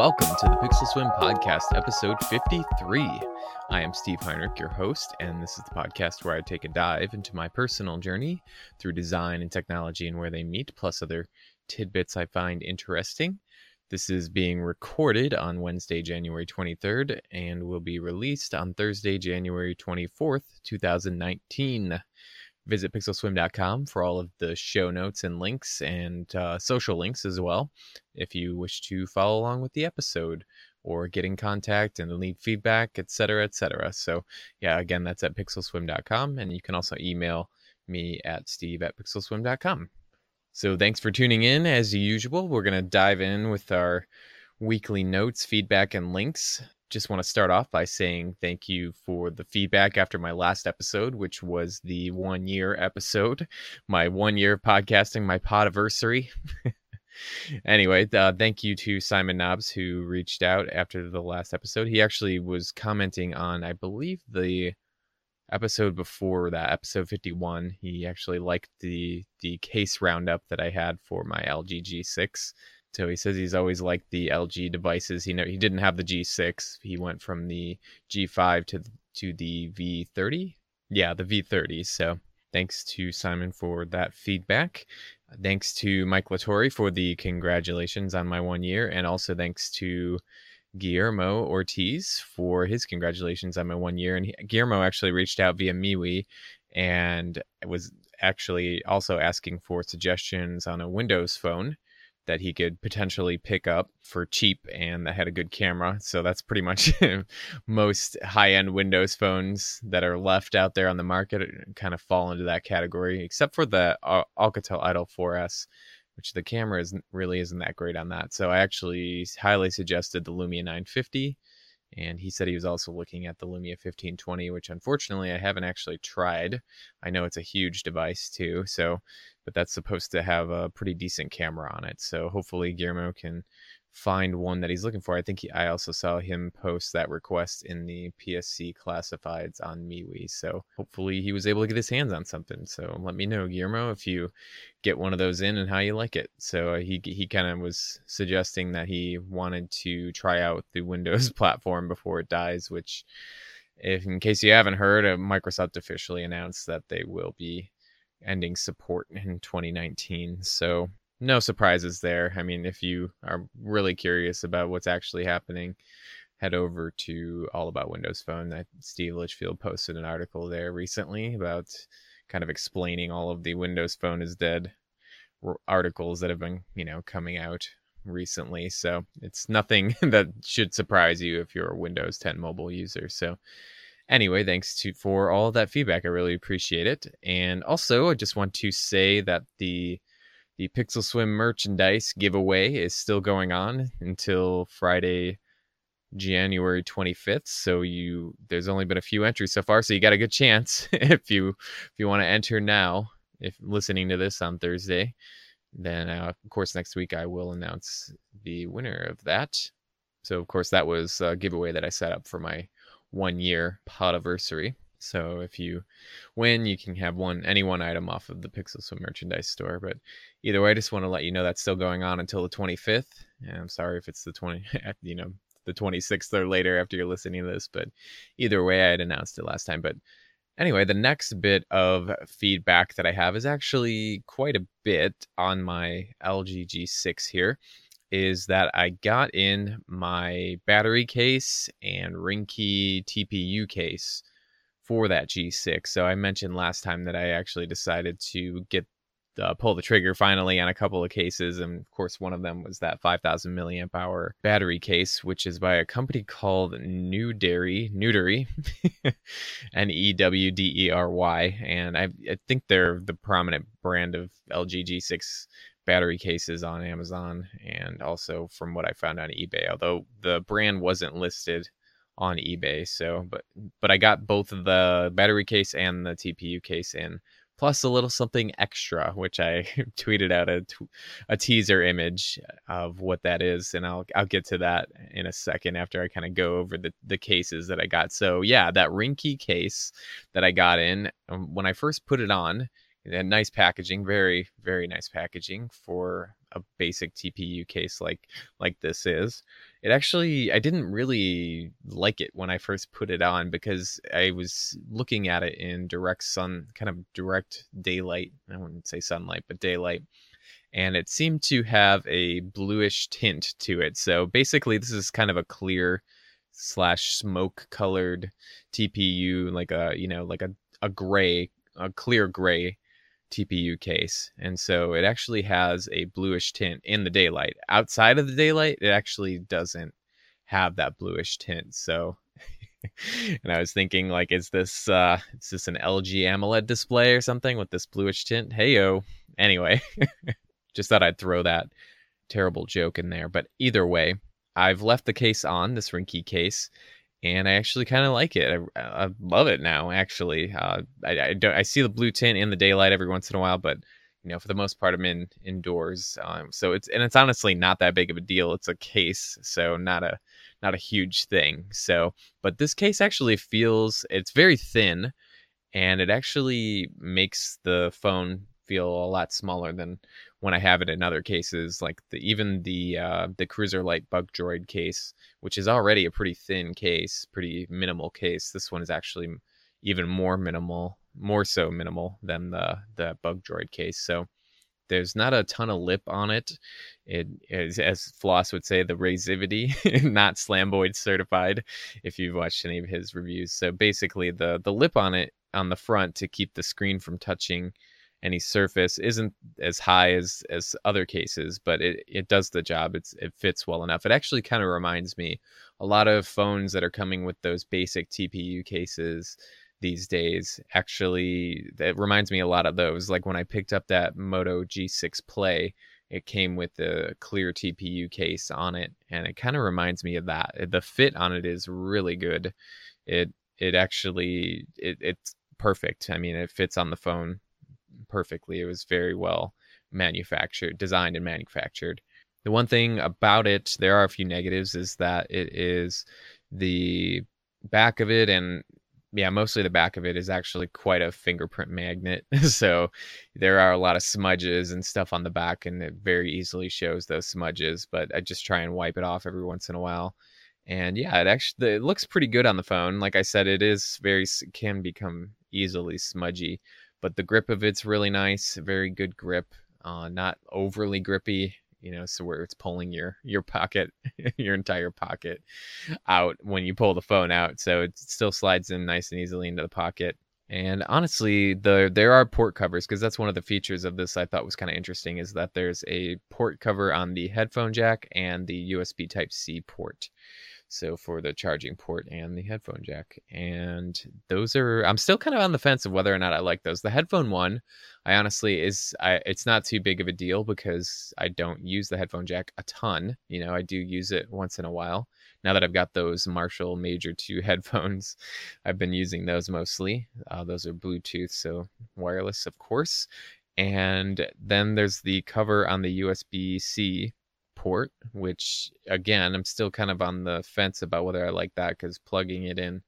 Welcome to the Pixel Swim Podcast, episode 53. I am Steve Heinrich, your host, and this is the podcast where I take a dive into my personal journey through design and technology and where they meet, plus other tidbits I find interesting. This is being recorded on Wednesday, January 23rd, and will be released on Thursday, January 24th, 2019 visit pixelswim.com for all of the show notes and links and uh, social links as well if you wish to follow along with the episode or get in contact and leave feedback etc etc so yeah again that's at pixelswim.com and you can also email me at steve at pixelswim.com so thanks for tuning in as usual. We're going to dive in with our weekly notes feedback and links just want to start off by saying thank you for the feedback after my last episode, which was the one year episode, my one year podcasting, my podiversary. anyway, uh, thank you to Simon Knobs who reached out after the last episode. He actually was commenting on, I believe, the episode before that, episode 51. He actually liked the the case roundup that I had for my LG G6 so he says he's always liked the LG devices. He know he didn't have the G6. He went from the G5 to to the V30. Yeah, the V30. So thanks to Simon for that feedback. Thanks to Mike Latore for the congratulations on my one year, and also thanks to Guillermo Ortiz for his congratulations on my one year. And he, Guillermo actually reached out via MeWe and was actually also asking for suggestions on a Windows phone that he could potentially pick up for cheap and that had a good camera. So that's pretty much most high end Windows phones that are left out there on the market kind of fall into that category, except for the Alcatel Idol 4S, which the camera isn't really isn't that great on that. So I actually highly suggested the Lumia 950 and he said he was also looking at the Lumia 1520, which unfortunately I haven't actually tried. I know it's a huge device too, so but that's supposed to have a pretty decent camera on it. So hopefully Guillermo can find one that he's looking for. I think he, I also saw him post that request in the PSC classifieds on MeWe. So hopefully he was able to get his hands on something. So let me know, Guillermo, if you get one of those in and how you like it. So he he kind of was suggesting that he wanted to try out the Windows platform before it dies, which if in case you haven't heard, uh, Microsoft officially announced that they will be ending support in 2019. So no surprises there. I mean, if you are really curious about what's actually happening, head over to All About Windows Phone. That Steve Litchfield posted an article there recently about kind of explaining all of the Windows Phone is dead articles that have been, you know, coming out recently. So it's nothing that should surprise you if you're a Windows 10 mobile user. So anyway, thanks to for all that feedback. I really appreciate it. And also, I just want to say that the the Pixel Swim merchandise giveaway is still going on until Friday, January 25th. So you there's only been a few entries so far, so you got a good chance if you if you want to enter now. If listening to this on Thursday, then uh, of course next week I will announce the winner of that. So of course that was a giveaway that I set up for my one year podiversary. So if you win, you can have one any one item off of the Pixel Swim merchandise store. But either way, I just want to let you know that's still going on until the 25th. And I'm sorry if it's the 20, you know, the 26th or later after you're listening to this. But either way, I had announced it last time. But anyway, the next bit of feedback that I have is actually quite a bit on my LG G6 here is that I got in my battery case and Ringke TPU case for that G6. So I mentioned last time that I actually decided to get uh, pull the trigger finally on a couple of cases, and of course one of them was that 5,000 milliamp hour battery case, which is by a company called New Newdery, Newdery, N E W D E R Y, and I, I think they're the prominent brand of LG G6 battery cases on Amazon and also from what I found on eBay. Although the brand wasn't listed on eBay. So, but but I got both the battery case and the TPU case in, plus a little something extra, which I tweeted out a, a teaser image of what that is, and I'll I'll get to that in a second after I kind of go over the the cases that I got. So yeah, that Ringke case that I got in um, when I first put it on and nice packaging, very very nice packaging for a basic TPU case like like this is. It actually I didn't really like it when I first put it on because I was looking at it in direct sun, kind of direct daylight. I wouldn't say sunlight, but daylight. And it seemed to have a bluish tint to it. So basically, this is kind of a clear slash smoke colored TPU, like a you know like a a gray, a clear gray TPU case. And so it actually has a bluish tint in the daylight. Outside of the daylight, it actually doesn't have that bluish tint. So and I was thinking like is this uh is this an LG AMOLED display or something with this bluish tint? Hey yo. Anyway, just thought I'd throw that terrible joke in there. But either way, I've left the case on, this Ringke case, and I actually kind of like it. I, I, love it now. Actually, uh, I, I, don't. I see the blue tint in the daylight every once in a while, but you know, for the most part, I'm in indoors. Um, so it's and it's honestly not that big of a deal. It's a case, so not a not a huge thing. So, but this case actually feels it's very thin, and it actually makes the phone feel a lot smaller than when I have it in other cases, like the even the uh, the Cruzerlite Bugdroid case, which is already a pretty thin case, pretty minimal case. This one is actually even more minimal, more so minimal than the the Bugdroid case. So there's not a ton of lip on it. It is, as Floss would say, the Razivity, not Slamboid certified. If you've watched any of his reviews, so basically the the lip on it on the front to keep the screen from touching any surface isn't as high as as other cases but it, it does the job it's it fits well enough. It actually kind of reminds me a lot of phones that are coming with those basic tpu cases these days actually it reminds me a lot of those like when i picked up that moto g6 play it came with a clear tpu case on it and it kind of reminds me of that eh, the fit on it is really good. It it actually it, it's perfect i mean it fits on the phone perfectly. It was very well manufactured, designed and manufactured. The one thing about it, there are a few negatives, is that it is the back of it and yeah, mostly the back of it is actually quite a fingerprint magnet. so there are a lot of smudges and stuff on the back, and it very easily shows those smudges. But I just try and wipe it off every once in a while. And yeah, it actually it looks pretty good on the phone. Like I said, it is very can become easily smudgy but the grip of it's really nice, very good grip, uh, not overly grippy, you know, so where it's pulling your your pocket, your entire pocket out when you pull the phone out, so it still slides in nice and easily into the pocket. And honestly, the there are port covers because that's one of the features of this I thought was kind of interesting is that there's a port cover on the headphone jack and the USB Type C port so for the charging port and the headphone jack and those are i'm still kind of on the fence of whether or not i like those. The headphone one i honestly is i it's not too big of a deal because i don't use the headphone jack a ton you know i do use it once in a while. Now that i've got those marshall major 2 headphones i've been using those mostly. Uh, those are bluetooth so wireless of course. And then there's the cover on the usb-c port, which again, I'm still kind of on the fence about whether I like that because plugging it in,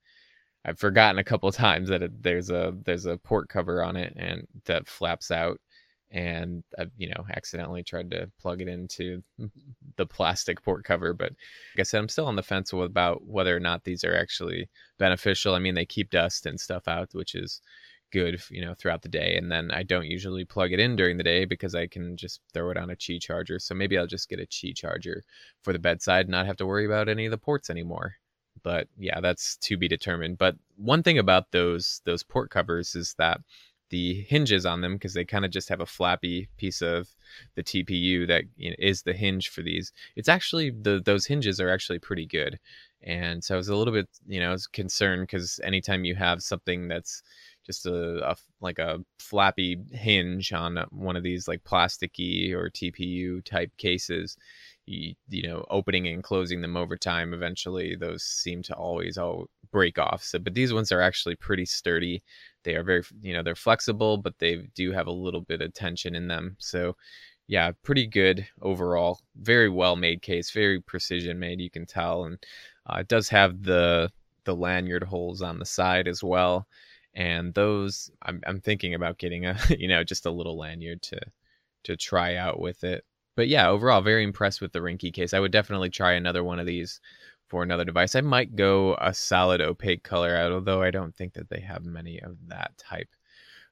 I've forgotten a couple times that it, there's a there's a port cover on it and that flaps out, and I've you know accidentally tried to plug it into the plastic port cover. But like I said, I'm still on the fence about whether or not these are actually beneficial. I mean, they keep dust and stuff out, which is good, you know, throughout the day. And then I don't usually plug it in during the day because I can just throw it on a Qi charger. So maybe I'll just get a Qi charger for the bedside and not have to worry about any of the ports anymore. But yeah, that's to be determined. But one thing about those those port covers is that the hinges on them because they kind of just have a flappy piece of the TPU that you know, is the hinge for these. It's actually the those hinges are actually pretty good, and so I was a little bit you know concerned because anytime you have something that's just a, a, like a flappy hinge on one of these like plasticky or TPU type cases. You, you know, opening and closing them over time, eventually those seem to always all break off. So, but these ones are actually pretty sturdy. They are very, you know, they're flexible, but they do have a little bit of tension in them. So, yeah, pretty good overall. Very well made case, very precision made. You can tell, and uh, it does have the the lanyard holes on the side as well and those I'm, I'm thinking about getting a you know just a little lanyard to to try out with it. But yeah overall very impressed with the Ringke case. I would definitely try another one of these for another device. I might go a solid opaque color out, although i don't think that they have many of that type.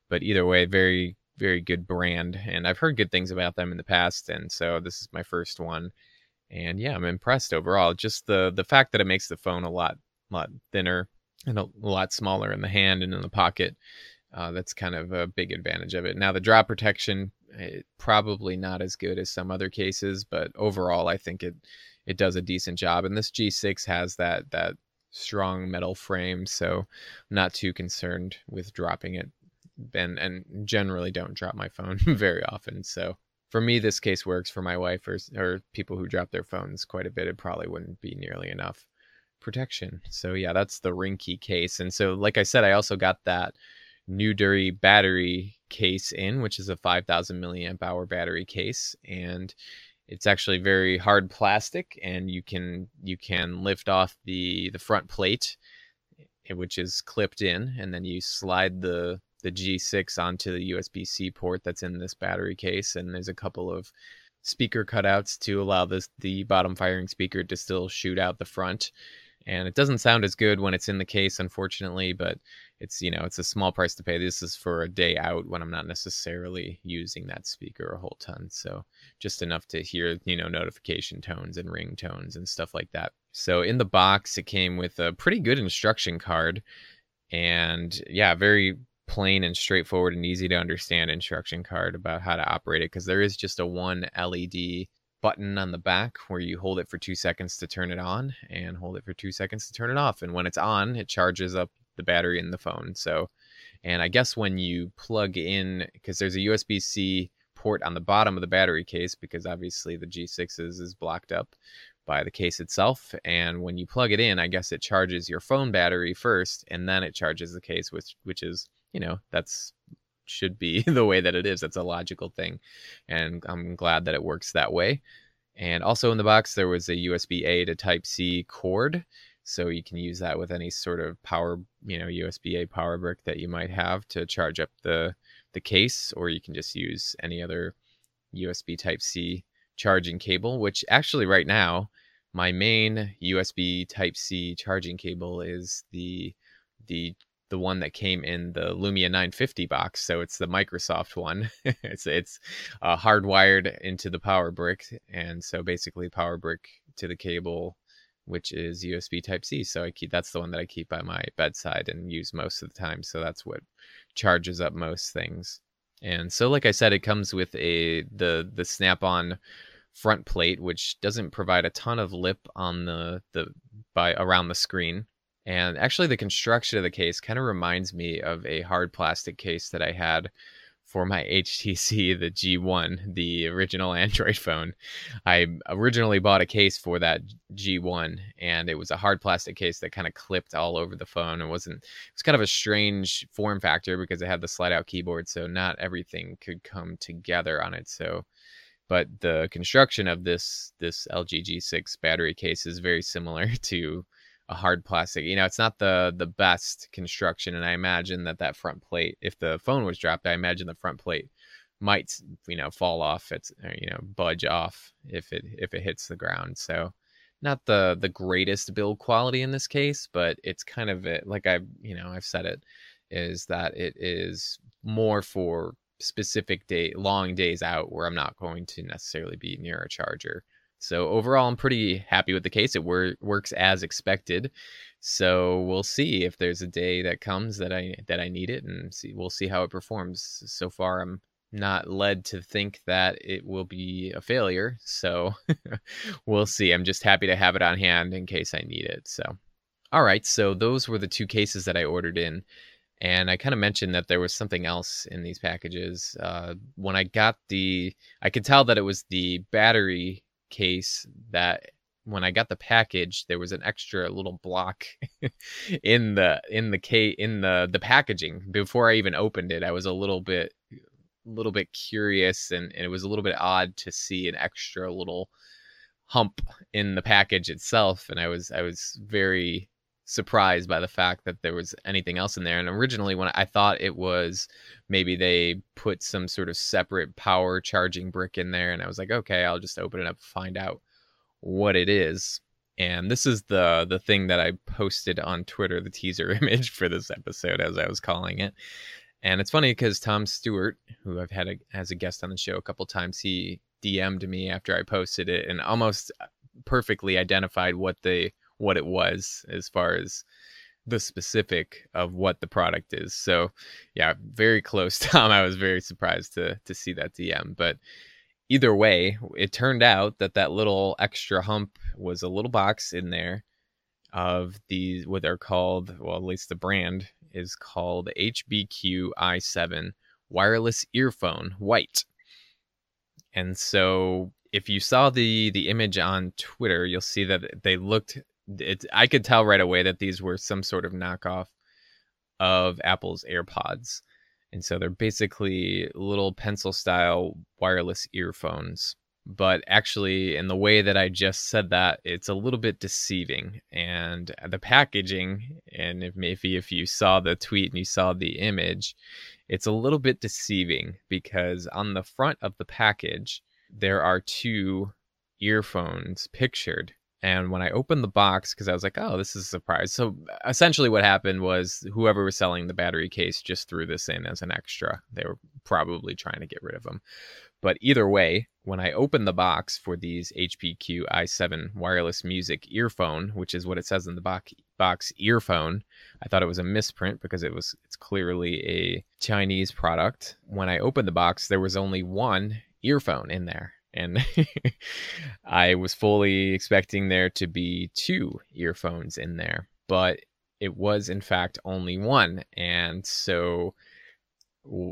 But either way very very good brand and i've heard good things about them in the past and so this is my first one. And yeah i'm impressed overall. Just the the fact that it makes the phone a lot lot thinner and a lot smaller in the hand and in the pocket. Uh, that's kind of a big advantage of it. Now, the drop protection eh, probably not as good as some other cases, but overall, I think it it does a decent job. And this G6 has that that strong metal frame, so I'm not too concerned with dropping it. And and generally don't drop my phone very often. So for me, this case works. For my wife or or people who drop their phones quite a bit, it probably wouldn't be nearly enough protection. So yeah, that's the Ringke case. And so like I said, I also got that Newdery battery case in, which is a 5000 milliamp hour battery case and it's actually very hard plastic and you can you can lift off the the front plate eh, which is clipped in and then you slide the the G6 onto the USB-C port that's in this battery case and there's a couple of speaker cutouts to allow this the bottom firing speaker to still shoot out the front and it doesn't sound as good when it's in the case unfortunately but it's you know it's a small price to pay. This is for a day out when i'm not necessarily using that speaker a whole ton so just enough to hear you know notification tones and ring tones and stuff like that. So in the box it came with a pretty good instruction card and yeah very plain and straightforward and easy to understand instruction card about how to operate it because there is just a one led button on the back where you hold it for two seconds to turn it on and hold it for two seconds to turn it off. And when it's on, it charges up the battery in the phone. So, and I guess when you plug in, because there's a USB C port on the bottom of the battery case, because obviously the G6s is blocked up by the case itself. And when you plug it in, I guess it charges your phone battery first, and then it charges the case, which which is you know that's should be the way that it is. That's a logical thing. And I'm glad that it works that way. And also in the box, there was a USB A to Type C cord. So you can use that with any sort of power, you know, USB A power brick that you might have to charge up the, the case, or you can just use any other USB Type C charging cable, which actually right now, my main USB Type C charging cable is the the the one that came in the Lumia 950 box. So it's the Microsoft one. it's it's uh, hardwired into the power brick, and so basically power brick to the cable, which is USB Type C. So I keep that's the one that I keep by my bedside and use most of the time. So that's what charges up most things. And so, like I said, it comes with a the the snap-on front plate, which doesn't provide a ton of lip on the the by around the screen and actually, the construction of the case kind of reminds me of a hard plastic case that I had for my HTC, the G1, the original Android phone. I originally bought a case for that G1, and it was a hard plastic case that kind of clipped all over the phone. It wasn't. It was kind of a strange form factor because it had the slide-out keyboard, so not everything could come together on it. So but the construction of this this LG G6 battery case is very similar to a hard plastic. You know, it's not the the best construction, and I imagine that that front plate, if the phone was dropped, I imagine the front plate might you know fall off. It's uh, you know budge off if it if it hits the ground. So not the the greatest build quality in this case, but it's kind of it. Like I you know I've said it is that it is more for specific day long days out where I'm not going to necessarily be near a charger. So overall, I'm pretty happy with the case. It wor- works as expected. So we'll see if there's a day that comes that I that I need it, and see we'll see how it performs. So far, I'm not led to think that it will be a failure. So we'll see. I'm just happy to have it on hand in case I need it. So, all right. So those were the two cases that I ordered in. And I kind of mentioned that there was something else in these packages. Uh, when I got the, I could tell that it was the battery case that when I got the package, there was an extra little block in the in the case in the the packaging. Before I even opened it, I was a little bit little bit curious and, and it was a little bit odd to see an extra little hump in the package itself and I was I was very surprised by the fact that there was anything else in there. And originally, when I thought it was maybe they put some sort of separate power charging brick in there, and I was like, okay, I'll just open it up, find out what it is. And this is the the thing that I posted on Twitter, the teaser image for this episode, as I was calling it. And it's funny because Tom Stewart, who I've had a, as a guest on the show a couple times, he DM'd me after I posted it and almost uh, perfectly identified what the what it was as far as the specific of what the product is. So yeah, very close, Tom. I was very surprised to to see that DM, but either way, it turned out that that little extra hump was a little box in there of these what they're called, well, at least the brand is called HBQ i7 wireless earphone white. And so if you saw the the image on Twitter, you'll see that they looked it I could tell right away that these were some sort of knockoff of Apple's AirPods. And so they're basically little pencil style wireless earphones. But actually, in the way that I just said that, it's a little bit deceiving. And the packaging, and if maybe if you saw the tweet and you saw the image, it's a little bit deceiving because on the front of the package, there are two earphones pictured and when I opened the box, because I was like, oh, this is a surprise. So essentially, what happened was whoever was selling the battery case just threw this in as an extra. They were probably trying to get rid of them. But either way, when I opened the box for these HBQ i7 wireless music earphone, which is what it says in the box, box earphone, I thought it was a misprint because it was it's clearly a Chinese product. When I opened the box, there was only one earphone in there and I was fully expecting there to be two earphones in there, but it was in fact only one. And so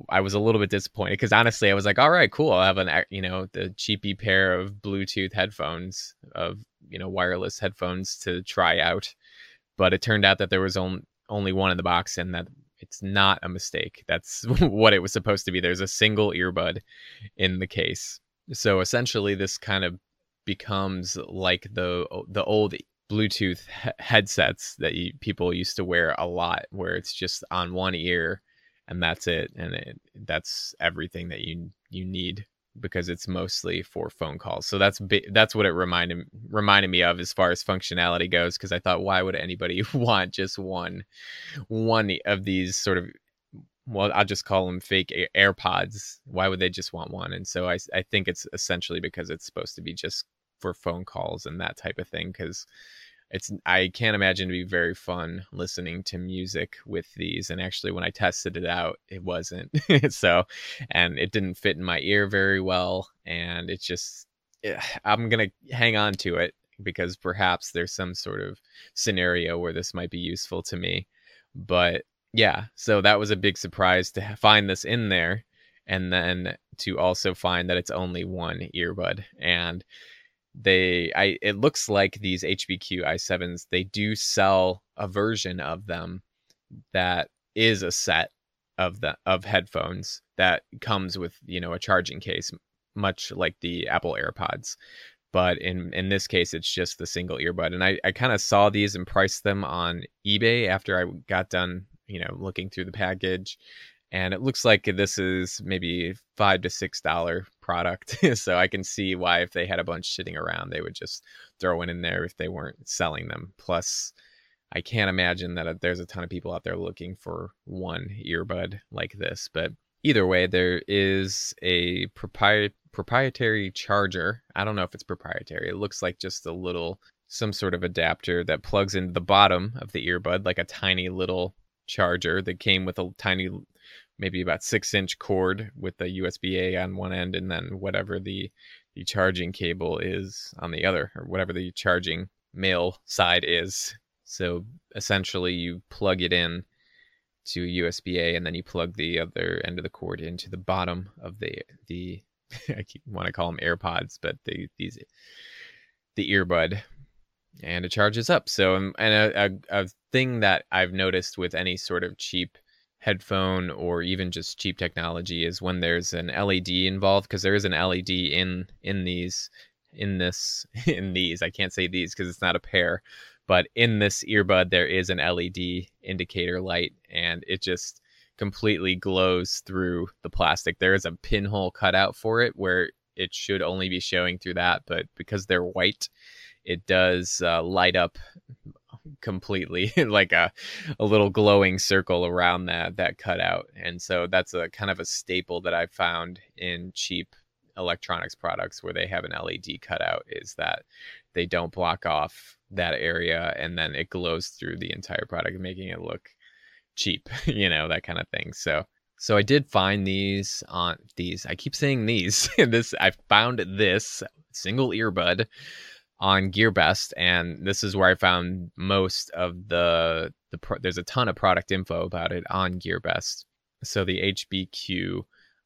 I was a little bit disappointed because honestly, I was like, all right, cool. I'll have an, you know, the cheapy pair of Bluetooth headphones, of, you know, wireless headphones to try out. But it turned out that there was only, only one in the box and that it's not a mistake. That's what it was supposed to be. There's a single earbud in the case. So essentially, this kind of becomes like the the old Bluetooth he- headsets that you, people used to wear a lot, where it's just on one ear and that's it, and it, that's everything that you you need because it's mostly for phone calls. So that's that's what it reminded reminded me of as far as functionality goes. Because I thought, why would anybody want just one one of these sort of well, I'll just call them fake AirPods. Why would they just want one? And so I, I think it's essentially because it's supposed to be just for phone calls and that type of thing. Because it's I can't imagine to be very fun listening to music with these. And actually, when I tested it out, it wasn't. so, and it didn't fit in my ear very well. And it's just eh, I'm gonna hang on to it because perhaps there's some sort of scenario where this might be useful to me. But yeah, so that was a big surprise to find this in there and then to also find that it's only one earbud and they I it looks like these HBQ i7s they do sell a version of them that is a set of the of headphones that comes with, you know, a charging case much like the Apple AirPods but in in this case it's just the single earbud and i i kind of saw these and priced them on ebay after i got done you know looking through the package and it looks like this is maybe five to six dollar product. So i can see why if they had a bunch sitting around they would just throw one in there if they weren't selling them. Plus i can't imagine that uh, there's a ton of people out there looking for one earbud like this but either way there is a propri- proprietary charger. I don't know if it's proprietary. It looks like just a little some sort of adapter that plugs into the bottom of the earbud like a tiny little charger that came with a tiny, maybe about six inch cord with the USB A on one end, and then whatever the the charging cable is on the other, or whatever the charging male side is. So essentially, you plug it in to USB A, and then you plug the other end of the cord into the bottom of the the I want to call them AirPods, but the these the earbud and it charges up. So, um, and a, a, a thing that I've noticed with any sort of cheap headphone or even just cheap technology is when there's an LED involved because there is an LED in in these in this in these I can't say these because it's not a pair But in this earbud, there is an LED indicator light, and it just completely glows through the plastic. There is a pinhole cut out for it where it should only be showing through that, but because they're white, it does uh, light up completely like a, a little glowing circle around that that cutout. And so that's a kind of a staple that i found in cheap electronics products where they have an led cutout is that they don't block off that area and then it glows through the entire product making it look cheap you know that kind of thing. So so i did find these on these i keep saying these this i found this single earbud on GearBest, and this is where I found most of the the. Pro- there's a ton of product info about it on GearBest. So the HBQ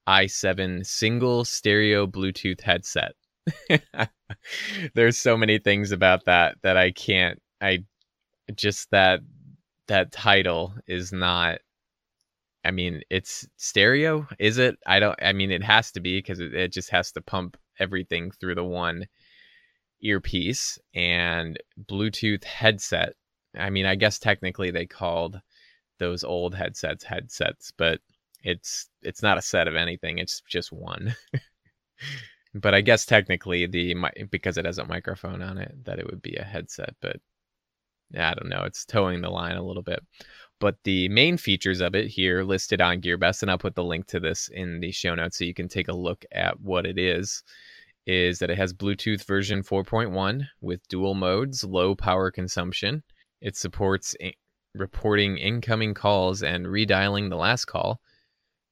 i7 single stereo Bluetooth headset. there's so many things about that that I can't. I just that that title is not. I mean, it's stereo, is it? I don't. I mean, it has to be because it, it just has to pump everything through the one earpiece and Bluetooth headset. I mean, I guess technically they called those old headsets headsets, but it's it's not a set of anything. It's just one. but I guess technically the because it has a microphone on it that it would be a headset, but I don't know. It's toeing the line a little bit. But the main features of it here listed on GearBest, and I'll put the link to this in the show notes so you can take a look at what it is is that it has Bluetooth version 4.1 with dual modes, low power consumption. It supports I- reporting incoming calls and redialing the last call.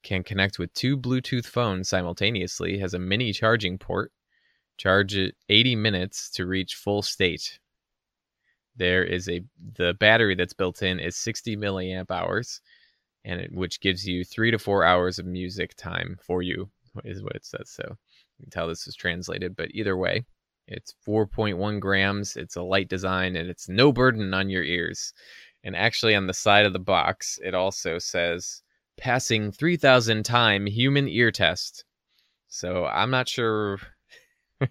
Can connect with two Bluetooth phones simultaneously. Has a mini charging port. Charge it 80 minutes to reach full state. There is a the battery that's built in is 60 milliamp hours, and it, which gives you three to four hours of music time for you is what it says. So can tell this is translated, but either way, it's 4.1 grams. It's a light design and it's no burden on your ears. And actually, on the side of the box, it also says passing 3,000 time human ear test. So I'm not sure.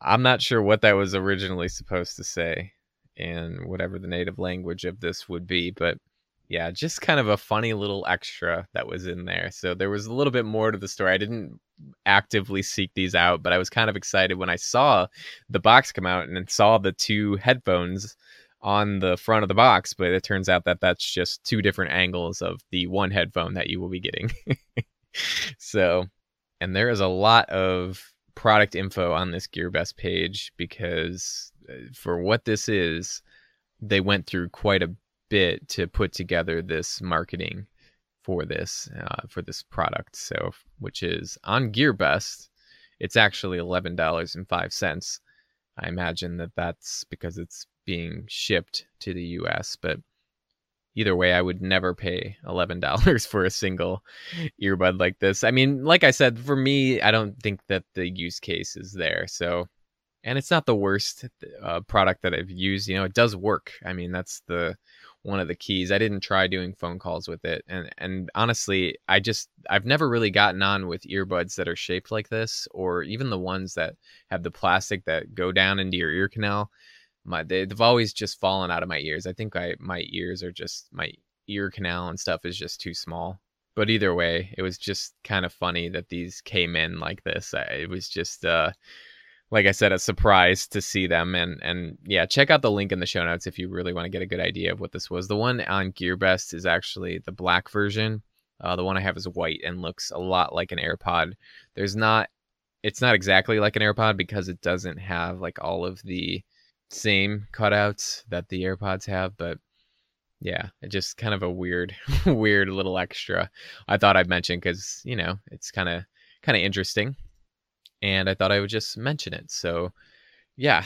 I'm not sure what that was originally supposed to say in whatever the native language of this would be, but yeah, just kind of a funny little extra that was in there. So there was a little bit more to the story. I didn't actively seek these out, but I was kind of excited when I saw the box come out and saw the two headphones on the front of the box. But it turns out that that's just two different angles of the one headphone that you will be getting. so, and there is a lot of product info on this GearBest page because uh, for what this is, they went through quite a bit to put together this marketing for this uh, for this product. So, which is on GearBest, it's actually eleven dollars and five cents. I imagine that that's because it's being shipped to the U.S. But either way, I would never pay eleven dollars for a single earbud like this. I mean, like I said, for me, I don't think that the use case is there. So, and it's not the worst uh, product that I've used. You know, it does work. I mean, that's the one of the keys. I didn't try doing phone calls with it, and and honestly, I just I've never really gotten on with earbuds that are shaped like this, or even the ones that have the plastic that go down into your ear canal. My they've always just fallen out of my ears. I think I my ears are just my ear canal and stuff is just too small. But either way, it was just kind of funny that these came in like this. It was just uh like I said, a surprise to see them. And and yeah, check out the link in the show notes if you really want to get a good idea of what this was. The one on GearBest is actually the black version. Uh, the one I have is white and looks a lot like an AirPod. There's not, it's not exactly like an AirPod because it doesn't have like all of the same cutouts that the AirPods have, but yeah, it just kind of a weird, weird little extra. I thought I'd mention because you know it's kind of kind of interesting and I thought I would just mention it. So, yeah,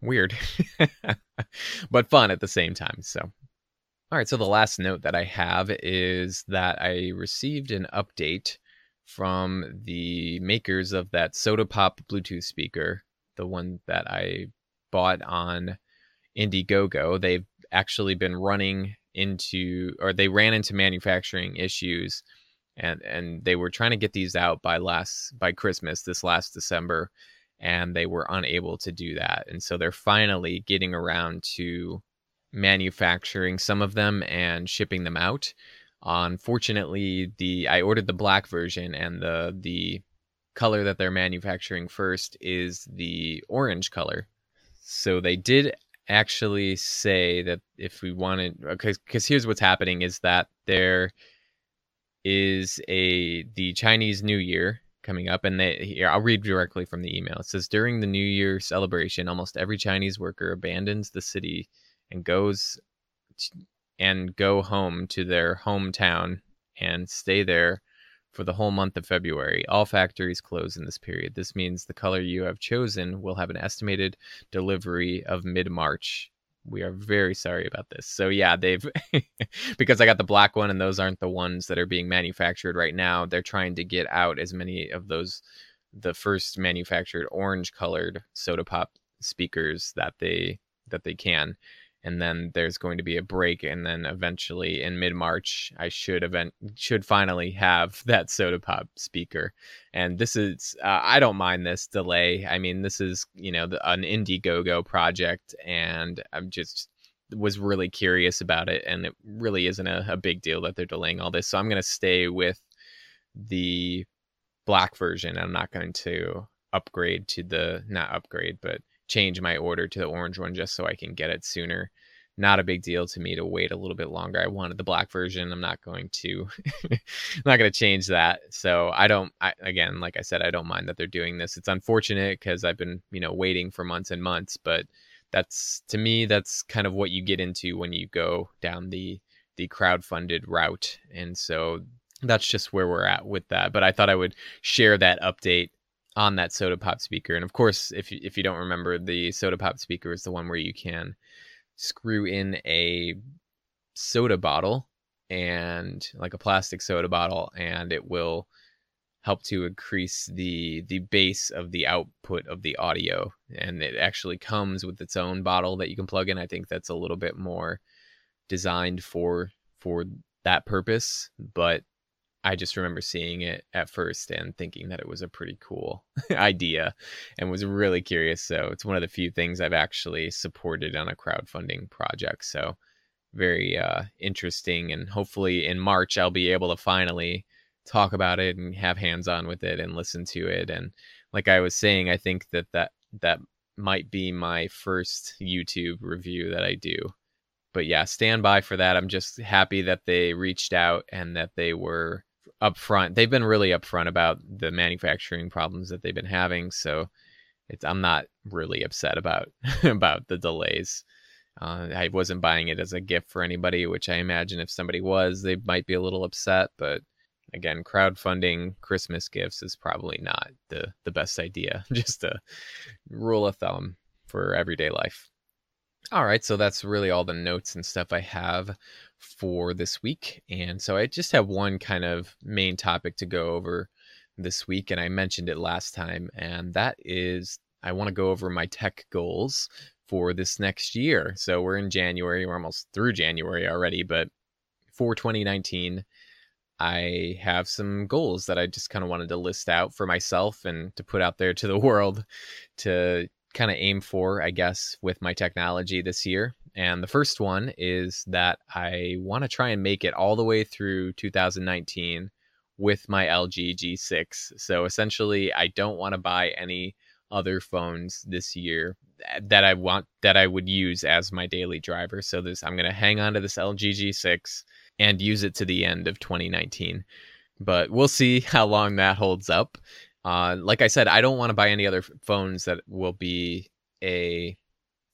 weird, but fun at the same time. So, all right. So, the last note that I have is that I received an update from the makers of that Soda Pop Bluetooth speaker, the one that I bought on Indiegogo. They've actually been running into, or they ran into manufacturing issues and and they were trying to get these out by last by Christmas this last December, and they were unable to do that. And so they're finally getting around to manufacturing some of them and shipping them out. Unfortunately, the I ordered the black version and the the color that they're manufacturing first is the orange color. So they did actually say that if we wanted because here's what's happening is that there is a the Chinese New Year coming up and they here I'll read directly from the email. It says during the New Year celebration almost every Chinese worker abandons the city and goes and go home to their hometown and stay there for the whole month of February. All factories close in this period. This means the color you have chosen will have an estimated delivery of mid March. We are very sorry about this. So, yeah, they've, because I got the black one and those aren't the ones that are being manufactured right now, they're trying to get out as many of those, the first manufactured orange colored soda pop speakers that they that they can and then there's going to be a break and then eventually in mid-march i should event should finally have that soda pop speaker. And this is uh, i don't mind this delay. I mean this is you know the, an indiegogo project and i'm just was really curious about it and it really isn't a, a big deal that they're delaying all this. So i'm going to stay with the black version. I'm not going to upgrade to the not upgrade but change my order to the orange one just so I can get it sooner. Not a big deal to me to wait a little bit longer. I wanted the black version. I'm not going to, I'm not going to change that. So I don't. I, again, like I said, I don't mind that they're doing this. It's unfortunate because I've been, you know, waiting for months and months. But that's to me, that's kind of what you get into when you go down the the crowd-funded route. And so that's just where we're at with that. But I thought I would share that update on that soda pop speaker. And of course, if you, if you don't remember, the soda pop speaker is the one where you can screw in a soda bottle and like a plastic soda bottle, and it will help to increase the the bass of the output of the audio. And it actually comes with its own bottle that you can plug in. I think that's a little bit more designed for for that purpose, but I just remember seeing it at first and thinking that it was a pretty cool idea and was really curious. So it's one of the few things I've actually supported on a crowdfunding project. So very uh, interesting. And hopefully in March, I'll be able to finally talk about it and have hands on with it and listen to it. And like I was saying, I think that that, that might be my first YouTube review that I do but yeah, stand by for that. I'm just happy that they reached out and that they were upfront. They've been really upfront about the manufacturing problems that they've been having, so it's I'm not really upset about about the delays. Uh, I wasn't buying it as a gift for anybody, which I imagine if somebody was, they might be a little upset. But again, crowdfunding Christmas gifts is probably not the the best idea. Just a rule of thumb for everyday life. All right, so that's really all the notes and stuff I have for this week. And so I just have one kind of main topic to go over this week. And I mentioned it last time, and that is I want to go over my tech goals for this next year. So we're in January, we're almost through January already, but for 2019, I have some goals that I just kind of wanted to list out for myself and to put out there to the world to kind of aim for, I guess, with my technology this year. And the first one is that I want to try and make it all the way through 2019 with my LG G6. So essentially, I don't want to buy any other phones this year that I want that I would use as my daily driver. So this I'm going to hang on to this LG G6 and use it to the end of 2019. But we'll see how long that holds up. Uh, like I said, I don't want to buy any other phones that will be a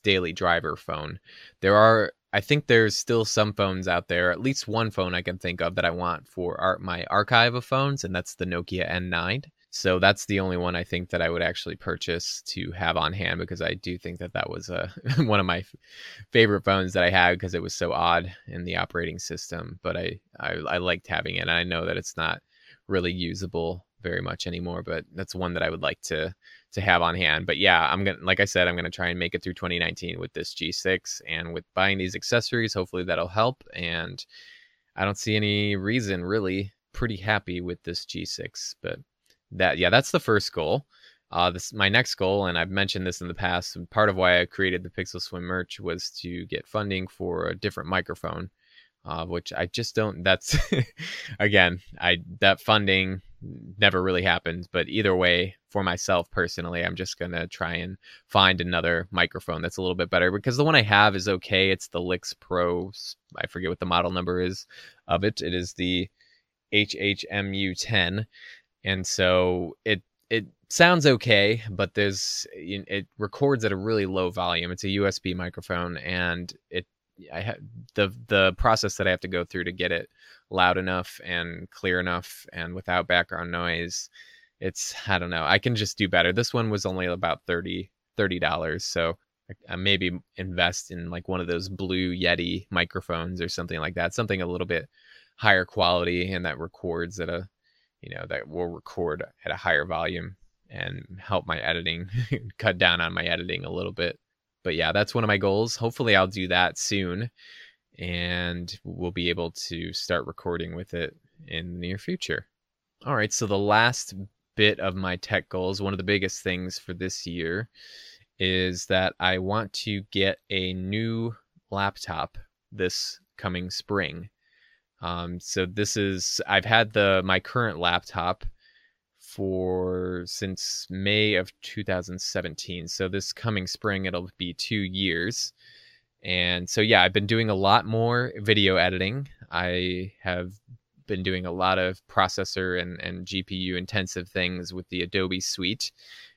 daily driver phone. There are, I think there's still some phones out there, at least one phone I can think of that I want for our, my archive of phones, and that's the Nokia N9. So that's the only one I think that I would actually purchase to have on hand because I do think that that was uh, a one of my favorite phones that I had because it was so odd in the operating system. But I, I I liked having it, and I know that it's not really usable very much anymore, but that's one that I would like to to have on hand. But yeah, I'm gonna like I said, I'm gonna try and make it through 2019 with this G6 and with buying these accessories. Hopefully that'll help. And I don't see any reason really. Pretty happy with this G6, but that yeah, that's the first goal. uh, this my next goal, and I've mentioned this in the past. Part of why I created the Pixel Swim merch was to get funding for a different microphone, uh, which I just don't. That's again, I that funding never really happened. But either way, for myself personally, I'm just gonna try and find another microphone that's a little bit better because the one I have is okay. It's the LyxPro. I forget what the model number is of it. It is the HHMU10, and so it it sounds okay, but there's it records at a really low volume. It's a USB microphone, and it I have the the process that I have to go through to get it loud enough and clear enough and without background noise. It's I don't know. I can just do better. This one was only about 30 dollars, so I maybe invest in like one of those blue Yeti microphones or something like that. Something a little bit higher quality and that records at a you know that will record at a higher volume and help my editing cut down on my editing a little bit but yeah that's one of my goals. Hopefully i'll do that soon and we'll be able to start recording with it in the near future. All right so the last bit of my tech goals one of the biggest things for this year is that i want to get a new laptop this coming spring. Um, so this is I've had the my current laptop for since May of 2017. So this coming spring it'll be 2 years. And so yeah, I've been doing a lot more video editing. I have been doing a lot of processor and, and GPU intensive things with the Adobe suite.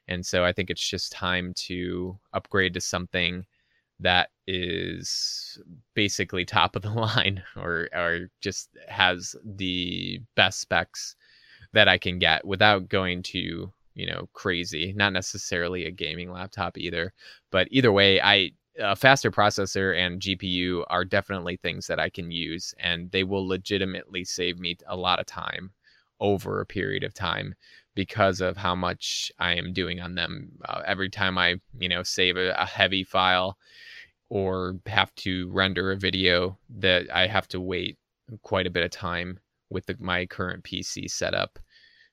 And so I think it's just time to upgrade to something that is basically top of the line or or just has the best specs that I can get without going to you know crazy not necessarily a gaming laptop either but either way I a faster processor and GPU are definitely things that I can use and they will legitimately save me a lot of time over a period of time because of how much I am doing on them. Uh, every time I, you know, save a, a, heavy file, or have to render a video that I have to wait quite a bit of time with the, my current PC setup.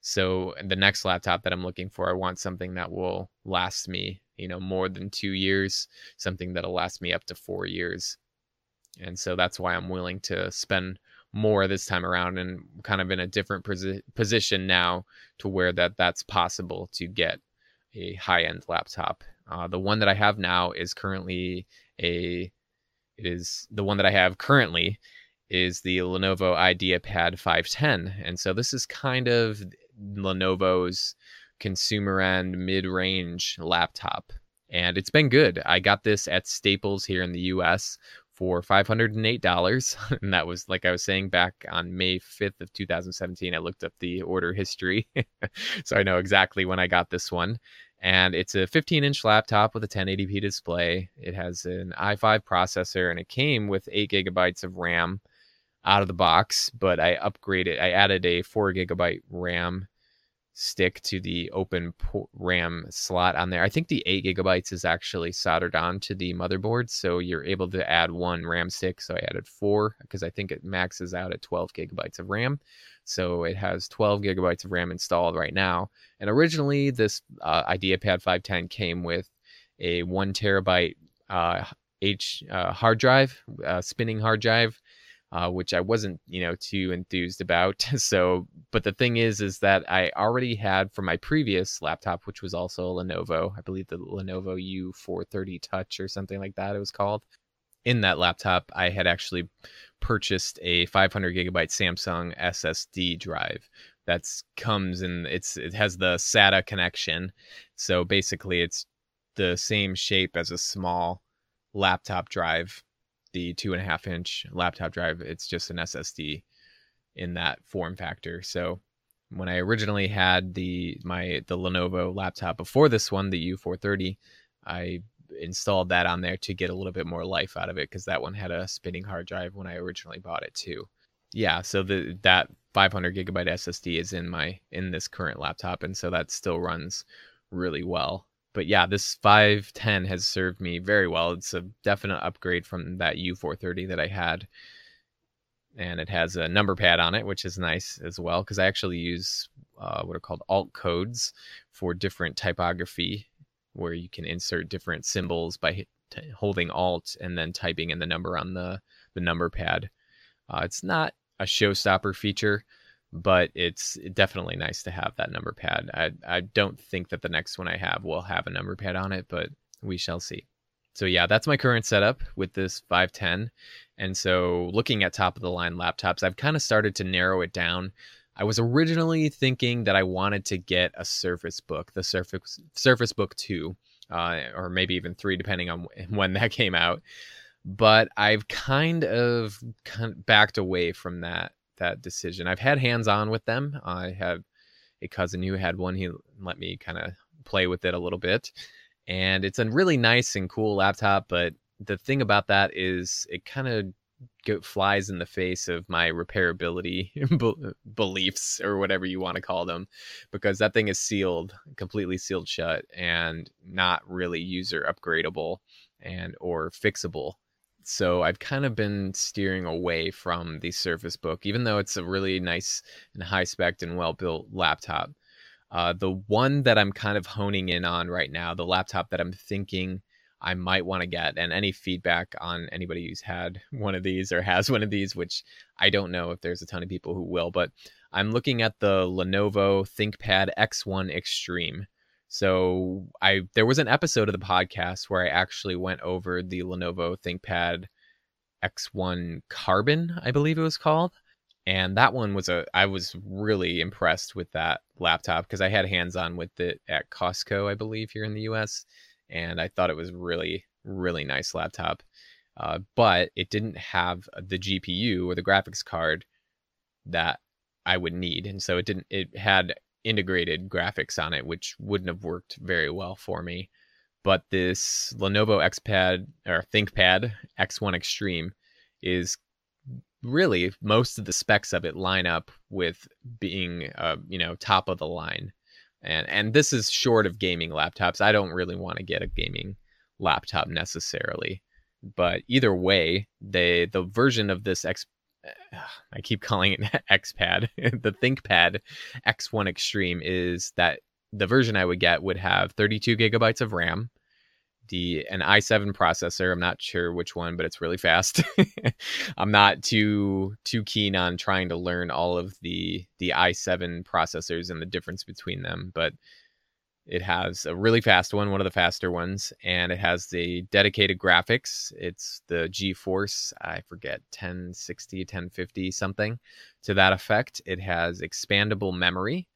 So the next laptop that I'm looking for, I want something that will last me, you know, more than two years, something that'll last me up to four years. And so that's why I'm willing to spend more this time around and kind of in a different posi- position now to where that that's possible to get a high-end laptop. Uh, the one that I have now is currently a it is the one that I have currently is the Lenovo IdeaPad 510. And so this is kind of Lenovo's consumer end mid-range laptop. And it's been good. I got this at Staples here in the US for $508 and that was like I was saying back on May 5th of 2017 I looked up the order history so I know exactly when I got this one and it's a 15 inch laptop with a 1080p display. It has an i5 processor and it came with 8 gigabytes of RAM out of the box, but I upgraded, I added a 4 gigabyte RAM stick to the open RAM slot on there. I think the 8 gigabytes is actually soldered on to the motherboard, so you're able to add one RAM stick. So I added four because I think it maxes out at 12 gigabytes of RAM. So it has 12 gigabytes of RAM installed right now. And originally, this uh, IdeaPad 510 came with a one terabyte uh, H uh, hard drive, uh, spinning hard drive, uh, which I wasn't, you know, too enthused about. So, but the thing is, is that I already had from my previous laptop, which was also a Lenovo, I believe the Lenovo U430 Touch or something like that, it was called. In that laptop, I had actually purchased a 500 gigabyte Samsung SSD drive that's comes in it's it has the SATA connection. So basically it's the same shape as a small laptop drive, the two and a half inch laptop drive. It's just an SSD in that form factor. So when I originally had the my the Lenovo laptop before this one, the U430, I installed that on there to get a little bit more life out of it because that one had a spinning hard drive when I originally bought it too. Yeah, so the that 500 gigabyte SSD is in my in this current laptop, and so that still runs really well. But yeah, this 510 has served me very well. It's a definite upgrade from that U430 that I had, and it has a number pad on it, which is nice as well because I actually use uh, what are called alt codes for different typography, where you can insert different symbols by t- holding alt and then typing in the number on the the number pad. Uh, it's not a showstopper feature, but it's definitely nice to have that number pad. I I don't think that the next one I have will have a number pad on it, but we shall see. So yeah, that's my current setup with this 510. And so looking at top of the line laptops, I've kind of started to narrow it down. I was originally thinking that I wanted to get a Surface Book, the Surface Surface Book 2, uh, or maybe even 3 depending on when that came out. But I've kind of, kind of backed away from that that decision. I've had hands on with them. I have a cousin who had one. He let me kind of play with it a little bit and it's a really nice and cool laptop. But the thing about that is it kind of flies in the face of my repairability beliefs or whatever you want to call them because that thing is sealed completely sealed shut and not really user upgradable and or fixable so I've kind of been steering away from the Surface Book, even though it's a really nice and high spec and well built laptop. Uh, the one that I'm kind of honing in on right now, the laptop that I'm thinking I might want to get, and any feedback on anybody who's had one of these or has one of these, which I don't know if there's a ton of people who will, but I'm looking at the Lenovo ThinkPad X1 Extreme. So I there was an episode of the podcast where I actually went over the Lenovo ThinkPad X1 Carbon, I believe it was called and that one was a i was really impressed with that laptop because i had hands on with it at costco i believe here in the us and i thought it was really really nice laptop uh, but it didn't have the gpu or the graphics card that i would need and so it didn't it had integrated graphics on it which wouldn't have worked very well for me. But this lenovo xpad or thinkpad x1 extreme is really most of the specs of it line up with being uh, you know top of the line. And and this is short of gaming laptops. I don't really want to get a gaming laptop necessarily. But either way they the version of this x i keep calling it xpad the thinkpad x1 extreme is that the version i would get would have 32 gigabytes of ram the an i7 processor. I'm not sure which one, but it's really fast. I'm not too too keen on trying to learn all of the the i7 processors and the difference between them, but it has a really fast one, one of the faster ones, and it has the dedicated graphics. It's the GeForce, I forget, 1060, 1050 something to that effect. It has expandable memory,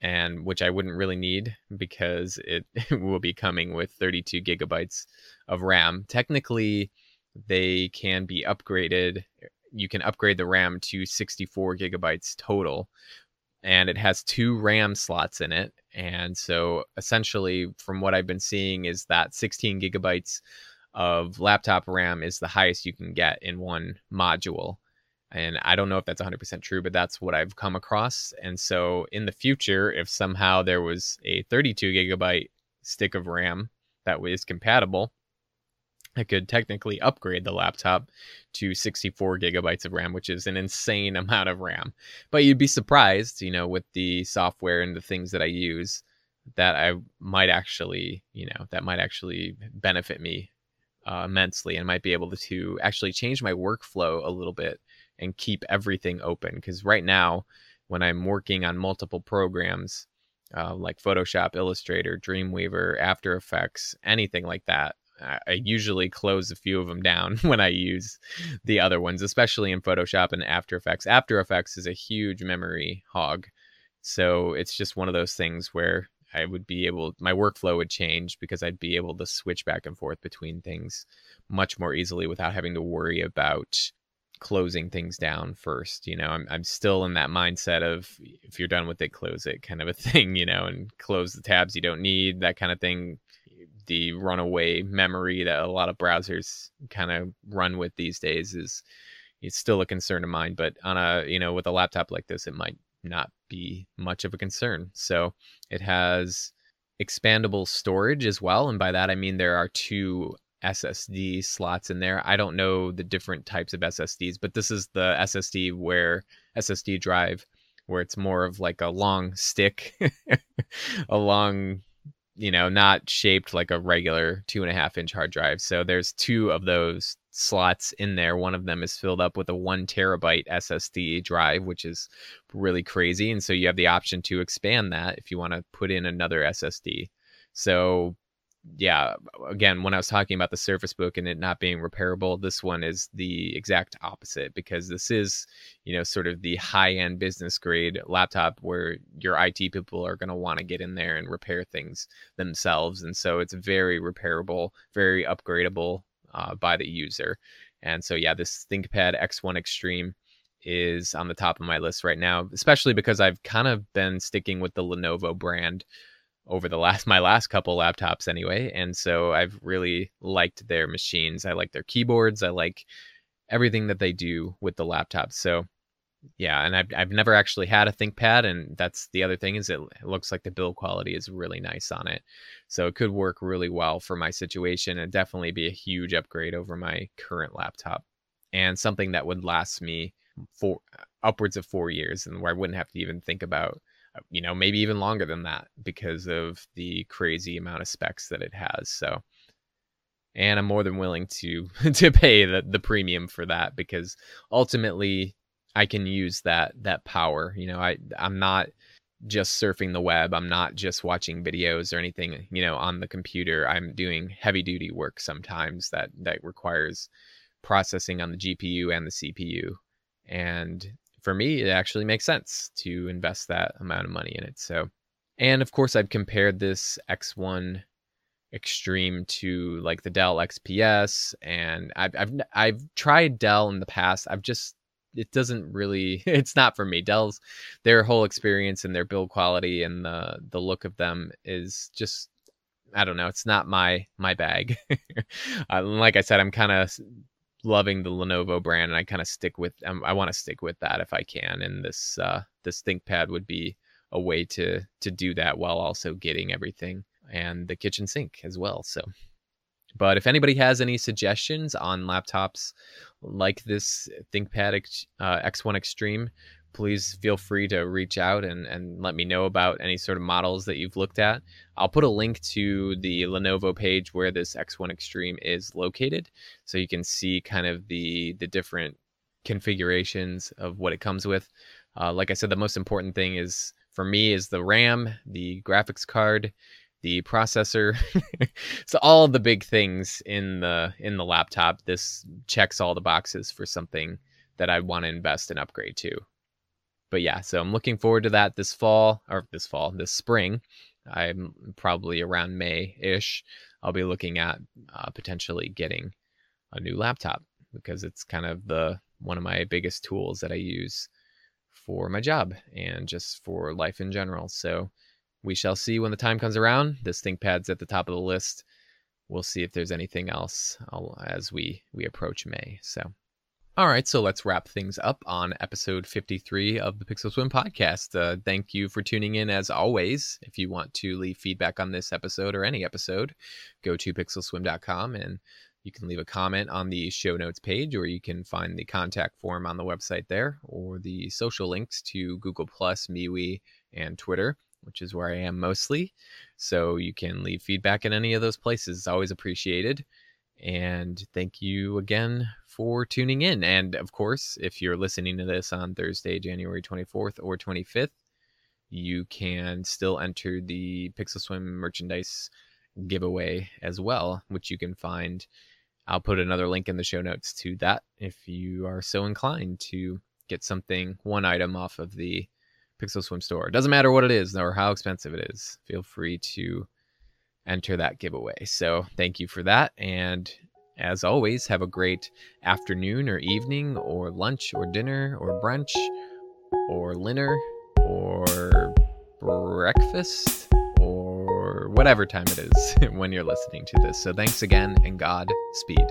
and which I wouldn't really need because it, it will be coming with 32 gigabytes of RAM. Technically, they can be upgraded. You can upgrade the RAM to 64 gigabytes total, and it has two RAM slots in it. And so, essentially, from what I've been seeing, is that 16 gigabytes of laptop RAM is the highest you can get in one module and I don't know if that's 100% true, but that's what I've come across. And so in the future, if somehow there was a 32 gigabyte stick of RAM that was compatible, I could technically upgrade the laptop to 64 gigabytes of RAM, which is an insane amount of RAM. But you'd be surprised, you know, with the software and the things that I use, that I might actually, you know, that might actually benefit me uh, immensely and might be able to actually change my workflow a little bit and keep everything open. Because right now, when I'm working on multiple programs uh, like Photoshop, Illustrator, Dreamweaver, After Effects, anything like that, I usually close a few of them down when I use the other ones, especially in Photoshop and After Effects. After Effects is a huge memory hog. So it's just one of those things where I would be able, my workflow would change because I'd be able to switch back and forth between things much more easily without having to worry about closing things down first. You know, I'm I'm still in that mindset of if you're done with it, close it kind of a thing, you know, and close the tabs you don't need, that kind of thing. The runaway memory that a lot of browsers kind of run with these days is it's still a concern of mine, but on a you know, with a laptop like this, it might not be much of a concern. So it has expandable storage as well. And by that I mean there are two SSD slots in there. I don't know the different types of SSDs, but this is the SSD where SSD drive where it's more of like a long stick, a long, you know, not shaped like a regular two and a half inch hard drive. So there's two of those slots in there. One of them is filled up with a one terabyte SSD drive, which is really crazy. And so you have the option to expand that if you want to put in another SSD. So yeah, again, when I was talking about the Surface Book and it not being repairable, this one is the exact opposite because this is, you know, sort of the high end business grade laptop where your IT people are going to want to get in there and repair things themselves. And so it's very repairable, very upgradable uh, by the user. And so, yeah, this ThinkPad X1 Extreme is on the top of my list right now, especially because I've kind of been sticking with the Lenovo brand over the last my last couple laptops anyway and so i've really liked their machines. I like their keyboards. I like everything that they do with the laptops. So yeah and i've, I've never actually had a thinkpad and that's the other thing is it, looks like the build quality is really nice on it. So it could work really well for my situation and definitely be a huge upgrade over my current laptop and something that would last me for upwards of four years and where i wouldn't have to even think about you know, maybe even longer than that because of the crazy amount of specs that it has. So, and I'm more than willing to to pay the the premium for that because ultimately I can use that that power. You know, I I'm not just surfing the web. I'm not just watching videos or anything, you know, on the computer. I'm doing heavy duty work sometimes that that requires processing on the GPU and the CPU. And for me, it actually makes sense to invest that amount of money in it. So, and of course, I've compared this X1 Extreme to like the Dell XPS, and I've I've I've tried Dell in the past. I've just it doesn't really it's not for me dell's their whole experience and their build quality and the the look of them is just i don't know it's not my my bag uh, like i said i'm kind of loving the Lenovo brand, and I kind of stick with. Um, I want to stick with that if I can, and this uh, this ThinkPad would be a way to to do that while also getting everything and the kitchen sink as well. So, but if anybody has any suggestions on laptops like this ThinkPad uh, X1 Extreme, please feel free to reach out and, and let me know about any sort of models that you've looked at. I'll put a link to the Lenovo page where this X1 Extreme is located so you can see kind of the the different configurations of what it comes with. Uh, like I said, the most important thing is for me is the RAM, the graphics card, the processor. so all the big things in the in the laptop. This checks all the boxes for something that I want to invest and upgrade to but yeah, so I'm looking forward to that this fall or this fall, this spring. I'm probably around May ish. I'll be looking at uh, potentially getting a new laptop because it's kind of the one of my biggest tools that I use for my job and just for life in general. So we shall see when the time comes around. This ThinkPad's at the top of the list. We'll see if there's anything else as we we approach May. So all right, so let's wrap things up on episode 53 of the Pixel Swim podcast. Uh, thank you for tuning in as always. If you want to leave feedback on this episode or any episode, go to pixelswim.com and you can leave a comment on the show notes page, or you can find the contact form on the website there, or the social links to Google Plus, MeWe, and Twitter, which is where I am mostly. So you can leave feedback in any of those places. It's always appreciated. And thank you again for tuning in. And of course, if you're listening to this on Thursday, January 24th or 25th, you can still enter the Pixel Swim merchandise giveaway as well, which you can find. I'll put another link in the show notes to that if you are so inclined to get something, one item off of the Pixel Swim store. It doesn't matter what it is or how expensive it is. Feel free to enter that giveaway. So thank you for that. And as always, have a great afternoon or evening or lunch or dinner or brunch or dinner or breakfast or whatever time it is when you're listening to this. So thanks again and God speed.